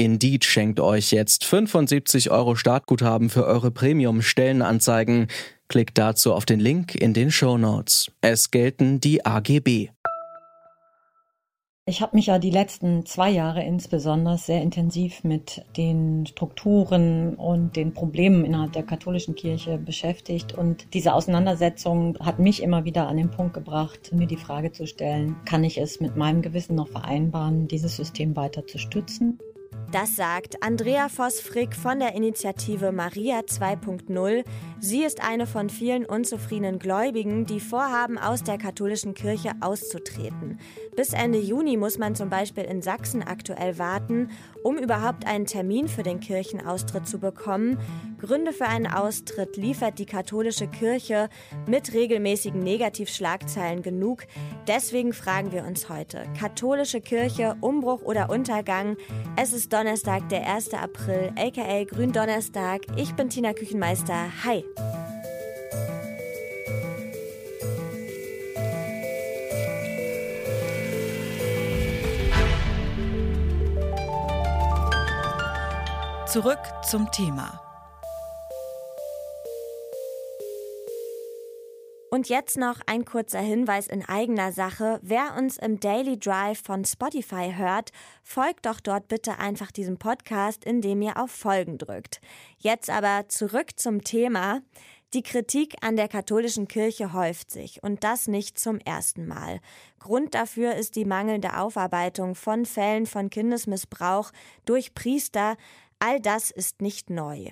Indeed schenkt euch jetzt 75 Euro Startguthaben für eure Premium-Stellenanzeigen. Klickt dazu auf den Link in den Show Notes. Es gelten die AGB. Ich habe mich ja die letzten zwei Jahre insbesondere sehr intensiv mit den Strukturen und den Problemen innerhalb der katholischen Kirche beschäftigt. Und diese Auseinandersetzung hat mich immer wieder an den Punkt gebracht, mir die Frage zu stellen, kann ich es mit meinem Gewissen noch vereinbaren, dieses System weiter zu stützen? Das sagt Andrea Voss-Frick von der Initiative Maria 2.0. Sie ist eine von vielen unzufriedenen Gläubigen, die vorhaben, aus der katholischen Kirche auszutreten. Bis Ende Juni muss man zum Beispiel in Sachsen aktuell warten, um überhaupt einen Termin für den Kirchenaustritt zu bekommen. Gründe für einen Austritt liefert die katholische Kirche mit regelmäßigen Negativschlagzeilen genug. Deswegen fragen wir uns heute, katholische Kirche, Umbruch oder Untergang? Es ist Donnerstag, der 1. April, aka Gründonnerstag. Ich bin Tina Küchenmeister. Hi! Zurück zum Thema. Und jetzt noch ein kurzer Hinweis in eigener Sache. Wer uns im Daily Drive von Spotify hört, folgt doch dort bitte einfach diesem Podcast, indem ihr auf Folgen drückt. Jetzt aber zurück zum Thema. Die Kritik an der katholischen Kirche häuft sich und das nicht zum ersten Mal. Grund dafür ist die mangelnde Aufarbeitung von Fällen von Kindesmissbrauch durch Priester, All das ist nicht neu.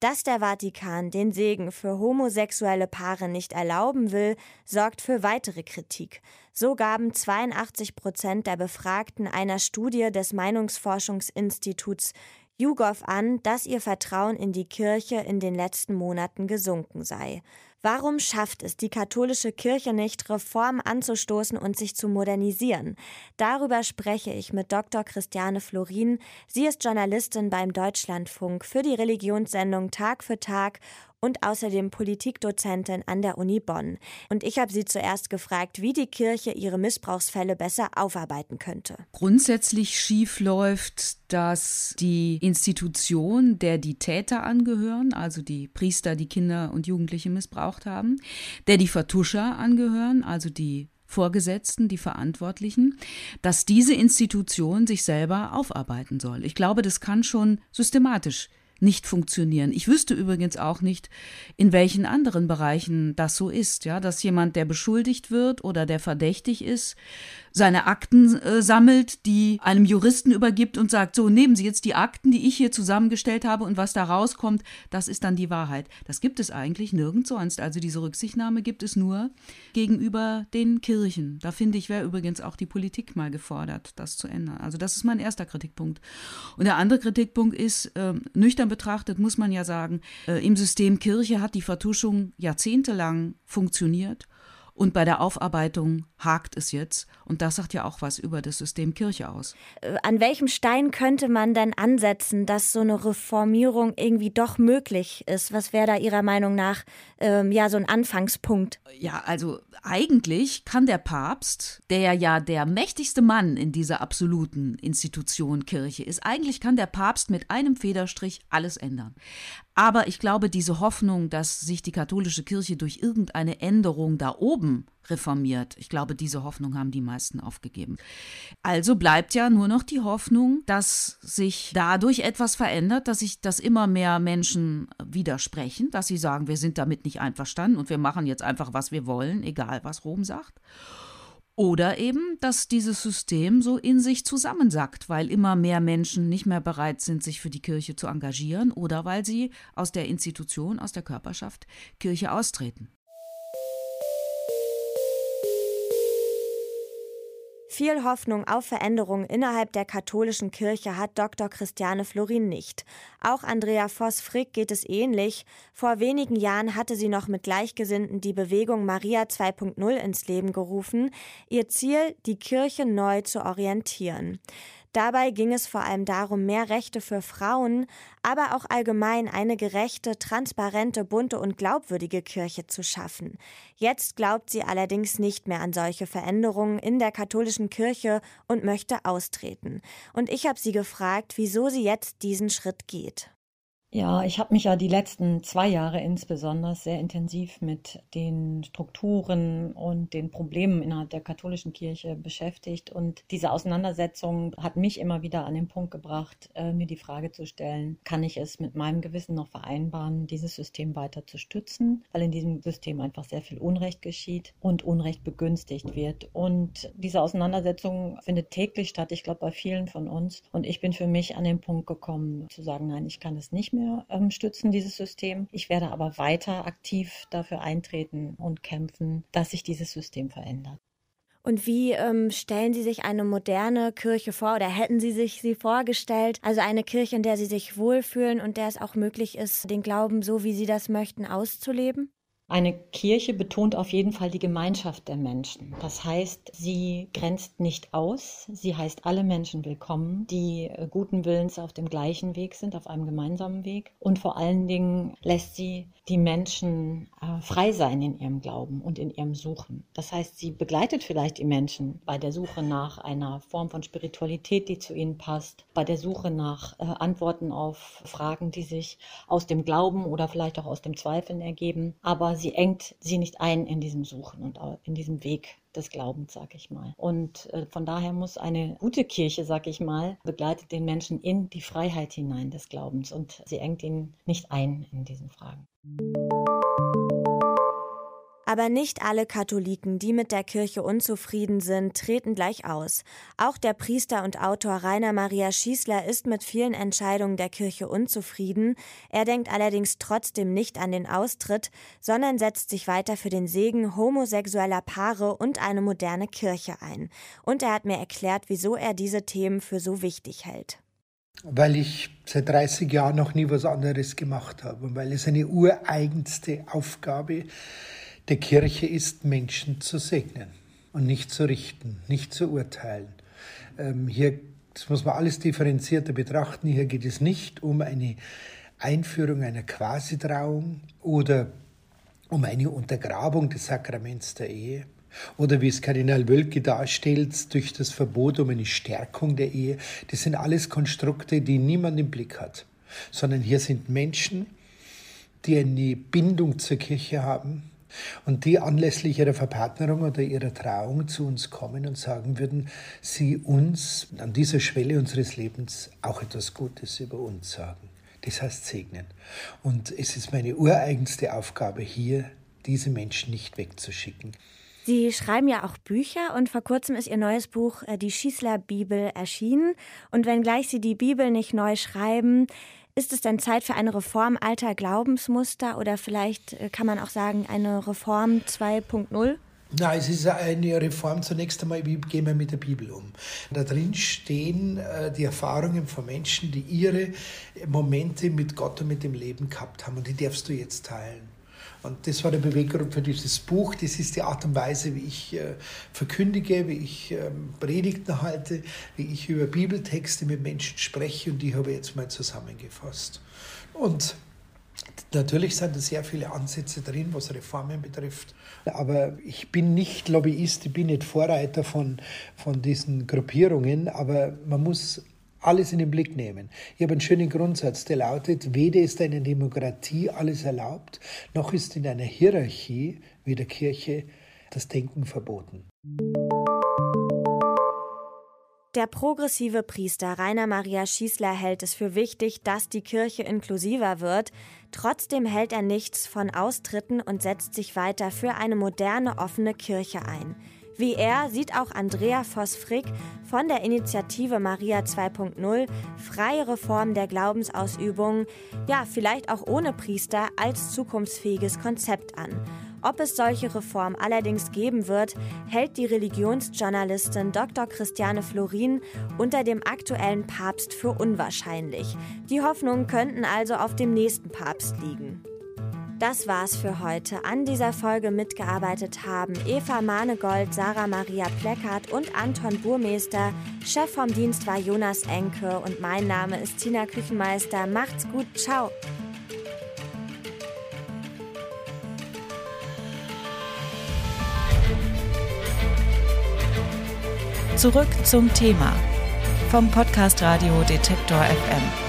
Dass der Vatikan den Segen für homosexuelle Paare nicht erlauben will, sorgt für weitere Kritik. So gaben 82 Prozent der Befragten einer Studie des Meinungsforschungsinstituts YouGov an, dass ihr Vertrauen in die Kirche in den letzten Monaten gesunken sei. Warum schafft es die katholische Kirche nicht, Reformen anzustoßen und sich zu modernisieren? Darüber spreche ich mit Dr. Christiane Florin. Sie ist Journalistin beim Deutschlandfunk für die Religionssendung Tag für Tag und außerdem Politikdozentin an der Uni Bonn. Und ich habe sie zuerst gefragt, wie die Kirche ihre Missbrauchsfälle besser aufarbeiten könnte. Grundsätzlich schief läuft, dass die Institution, der die Täter angehören, also die Priester, die Kinder und Jugendliche missbraucht haben, der die Vertuscher angehören, also die Vorgesetzten, die Verantwortlichen, dass diese Institution sich selber aufarbeiten soll. Ich glaube, das kann schon systematisch nicht funktionieren. Ich wüsste übrigens auch nicht, in welchen anderen Bereichen das so ist, ja, dass jemand, der beschuldigt wird oder der verdächtig ist, seine Akten äh, sammelt, die einem Juristen übergibt und sagt, so nehmen Sie jetzt die Akten, die ich hier zusammengestellt habe und was da rauskommt, das ist dann die Wahrheit. Das gibt es eigentlich nirgends sonst. Also diese Rücksichtnahme gibt es nur gegenüber den Kirchen. Da finde ich, wäre übrigens auch die Politik mal gefordert, das zu ändern. Also das ist mein erster Kritikpunkt. Und der andere Kritikpunkt ist, äh, nüchtern betrachtet muss man ja sagen, äh, im System Kirche hat die Vertuschung jahrzehntelang funktioniert und bei der Aufarbeitung hakt es jetzt. Und das sagt ja auch was über das System Kirche aus. Äh, an welchem Stein könnte man denn ansetzen, dass so eine Reformierung irgendwie doch möglich ist? Was wäre da Ihrer Meinung nach ähm, ja so ein Anfangspunkt? Ja, also eigentlich kann der Papst, der ja der mächtigste Mann in dieser absoluten Institution Kirche ist, eigentlich kann der Papst mit einem Federstrich alles ändern. Aber ich glaube, diese Hoffnung, dass sich die katholische Kirche durch irgendeine Änderung da oben reformiert, ich glaube, diese Hoffnung haben die meisten aufgegeben. Also bleibt ja nur noch die Hoffnung, dass sich dadurch etwas verändert, dass sich, dass immer mehr Menschen widersprechen, dass sie sagen, wir sind damit nicht einverstanden und wir machen jetzt einfach, was wir wollen, egal was Rom sagt. Oder eben, dass dieses System so in sich zusammensackt, weil immer mehr Menschen nicht mehr bereit sind, sich für die Kirche zu engagieren oder weil sie aus der Institution, aus der Körperschaft Kirche austreten. Viel Hoffnung auf Veränderungen innerhalb der katholischen Kirche hat Dr. Christiane Florin nicht. Auch Andrea Voss-Frick geht es ähnlich. Vor wenigen Jahren hatte sie noch mit Gleichgesinnten die Bewegung Maria 2.0 ins Leben gerufen. Ihr Ziel, die Kirche neu zu orientieren. Dabei ging es vor allem darum, mehr Rechte für Frauen, aber auch allgemein eine gerechte, transparente, bunte und glaubwürdige Kirche zu schaffen. Jetzt glaubt sie allerdings nicht mehr an solche Veränderungen in der katholischen Kirche und möchte austreten. Und ich habe sie gefragt, wieso sie jetzt diesen Schritt geht. Ja, ich habe mich ja die letzten zwei Jahre insbesondere sehr intensiv mit den Strukturen und den Problemen innerhalb der katholischen Kirche beschäftigt. Und diese Auseinandersetzung hat mich immer wieder an den Punkt gebracht, äh, mir die Frage zu stellen, kann ich es mit meinem Gewissen noch vereinbaren, dieses System weiter zu stützen, weil in diesem System einfach sehr viel Unrecht geschieht und Unrecht begünstigt wird. Und diese Auseinandersetzung findet täglich statt, ich glaube bei vielen von uns. Und ich bin für mich an den Punkt gekommen, zu sagen, nein, ich kann es nicht mehr mehr ähm, stützen, dieses System. Ich werde aber weiter aktiv dafür eintreten und kämpfen, dass sich dieses System verändert. Und wie ähm, stellen Sie sich eine moderne Kirche vor oder hätten Sie sich sie vorgestellt? Also eine Kirche, in der Sie sich wohlfühlen und der es auch möglich ist, den Glauben so, wie Sie das möchten, auszuleben? Eine Kirche betont auf jeden Fall die Gemeinschaft der Menschen. Das heißt, sie grenzt nicht aus. Sie heißt alle Menschen willkommen, die äh, guten Willens auf dem gleichen Weg sind, auf einem gemeinsamen Weg. Und vor allen Dingen lässt sie die Menschen äh, frei sein in ihrem Glauben und in ihrem Suchen. Das heißt, sie begleitet vielleicht die Menschen bei der Suche nach einer Form von Spiritualität, die zu ihnen passt, bei der Suche nach äh, Antworten auf Fragen, die sich aus dem Glauben oder vielleicht auch aus dem Zweifeln ergeben. Aber sie engt sie nicht ein in diesem Suchen und in diesem Weg des Glaubens, sag ich mal. Und äh, von daher muss eine gute Kirche, sag ich mal, begleitet den Menschen in die Freiheit hinein des Glaubens und sie engt ihn nicht ein in diesen Fragen. Aber nicht alle Katholiken, die mit der Kirche unzufrieden sind, treten gleich aus. Auch der Priester und Autor Rainer Maria Schießler ist mit vielen Entscheidungen der Kirche unzufrieden. Er denkt allerdings trotzdem nicht an den Austritt, sondern setzt sich weiter für den Segen homosexueller Paare und eine moderne Kirche ein. Und er hat mir erklärt, wieso er diese Themen für so wichtig hält weil ich seit 30 Jahren noch nie was anderes gemacht habe und weil es eine ureigenste Aufgabe der Kirche ist, Menschen zu segnen und nicht zu richten, nicht zu urteilen. Ähm, hier das muss man alles differenzierter betrachten. Hier geht es nicht um eine Einführung einer Quasitrauung oder um eine Untergrabung des Sakraments der Ehe oder wie es Kardinal Wölke darstellt, durch das Verbot um eine Stärkung der Ehe. Das sind alles Konstrukte, die niemand im Blick hat, sondern hier sind Menschen, die eine Bindung zur Kirche haben, und die anlässlich ihrer Verpartnerung oder ihrer Trauung zu uns kommen und sagen würden, sie uns an dieser Schwelle unseres Lebens auch etwas Gutes über uns sagen. Das heißt segnen. Und es ist meine ureigenste Aufgabe hier, diese Menschen nicht wegzuschicken. Sie schreiben ja auch Bücher und vor kurzem ist Ihr neues Buch äh, Die Schießler Bibel erschienen. Und wenngleich Sie die Bibel nicht neu schreiben, ist es denn Zeit für eine Reform alter Glaubensmuster oder vielleicht äh, kann man auch sagen eine Reform 2.0? Nein, es ist eine Reform zunächst einmal, wie gehen wir mit der Bibel um. Da drin stehen äh, die Erfahrungen von Menschen, die ihre Momente mit Gott und mit dem Leben gehabt haben und die darfst du jetzt teilen. Und das war der Beweggrund für dieses Buch. Das ist die Art und Weise, wie ich äh, verkündige, wie ich ähm, Predigten halte, wie ich über Bibeltexte mit Menschen spreche und die habe ich jetzt mal zusammengefasst. Und Natürlich sind da sehr viele Ansätze drin, was Reformen betrifft. Aber ich bin nicht Lobbyist, ich bin nicht Vorreiter von, von diesen Gruppierungen. Aber man muss alles in den Blick nehmen. Ich habe einen schönen Grundsatz, der lautet, weder ist eine Demokratie alles erlaubt, noch ist in einer Hierarchie wie der Kirche das Denken verboten. Der progressive Priester Rainer Maria Schießler hält es für wichtig, dass die Kirche inklusiver wird. Trotzdem hält er nichts von Austritten und setzt sich weiter für eine moderne, offene Kirche ein. Wie er sieht auch Andrea Voss-Frick von der Initiative Maria 2.0 freie Reform der Glaubensausübung, ja, vielleicht auch ohne Priester, als zukunftsfähiges Konzept an. Ob es solche Reformen allerdings geben wird, hält die Religionsjournalistin Dr. Christiane Florin unter dem aktuellen Papst für unwahrscheinlich. Die Hoffnungen könnten also auf dem nächsten Papst liegen. Das war's für heute. An dieser Folge mitgearbeitet haben Eva Manegold, Sarah Maria Pleckert und Anton Burmeister. Chef vom Dienst war Jonas Enke und mein Name ist Tina Küchenmeister. Macht's gut, ciao. Zurück zum Thema vom Podcast Radio Detektor FM.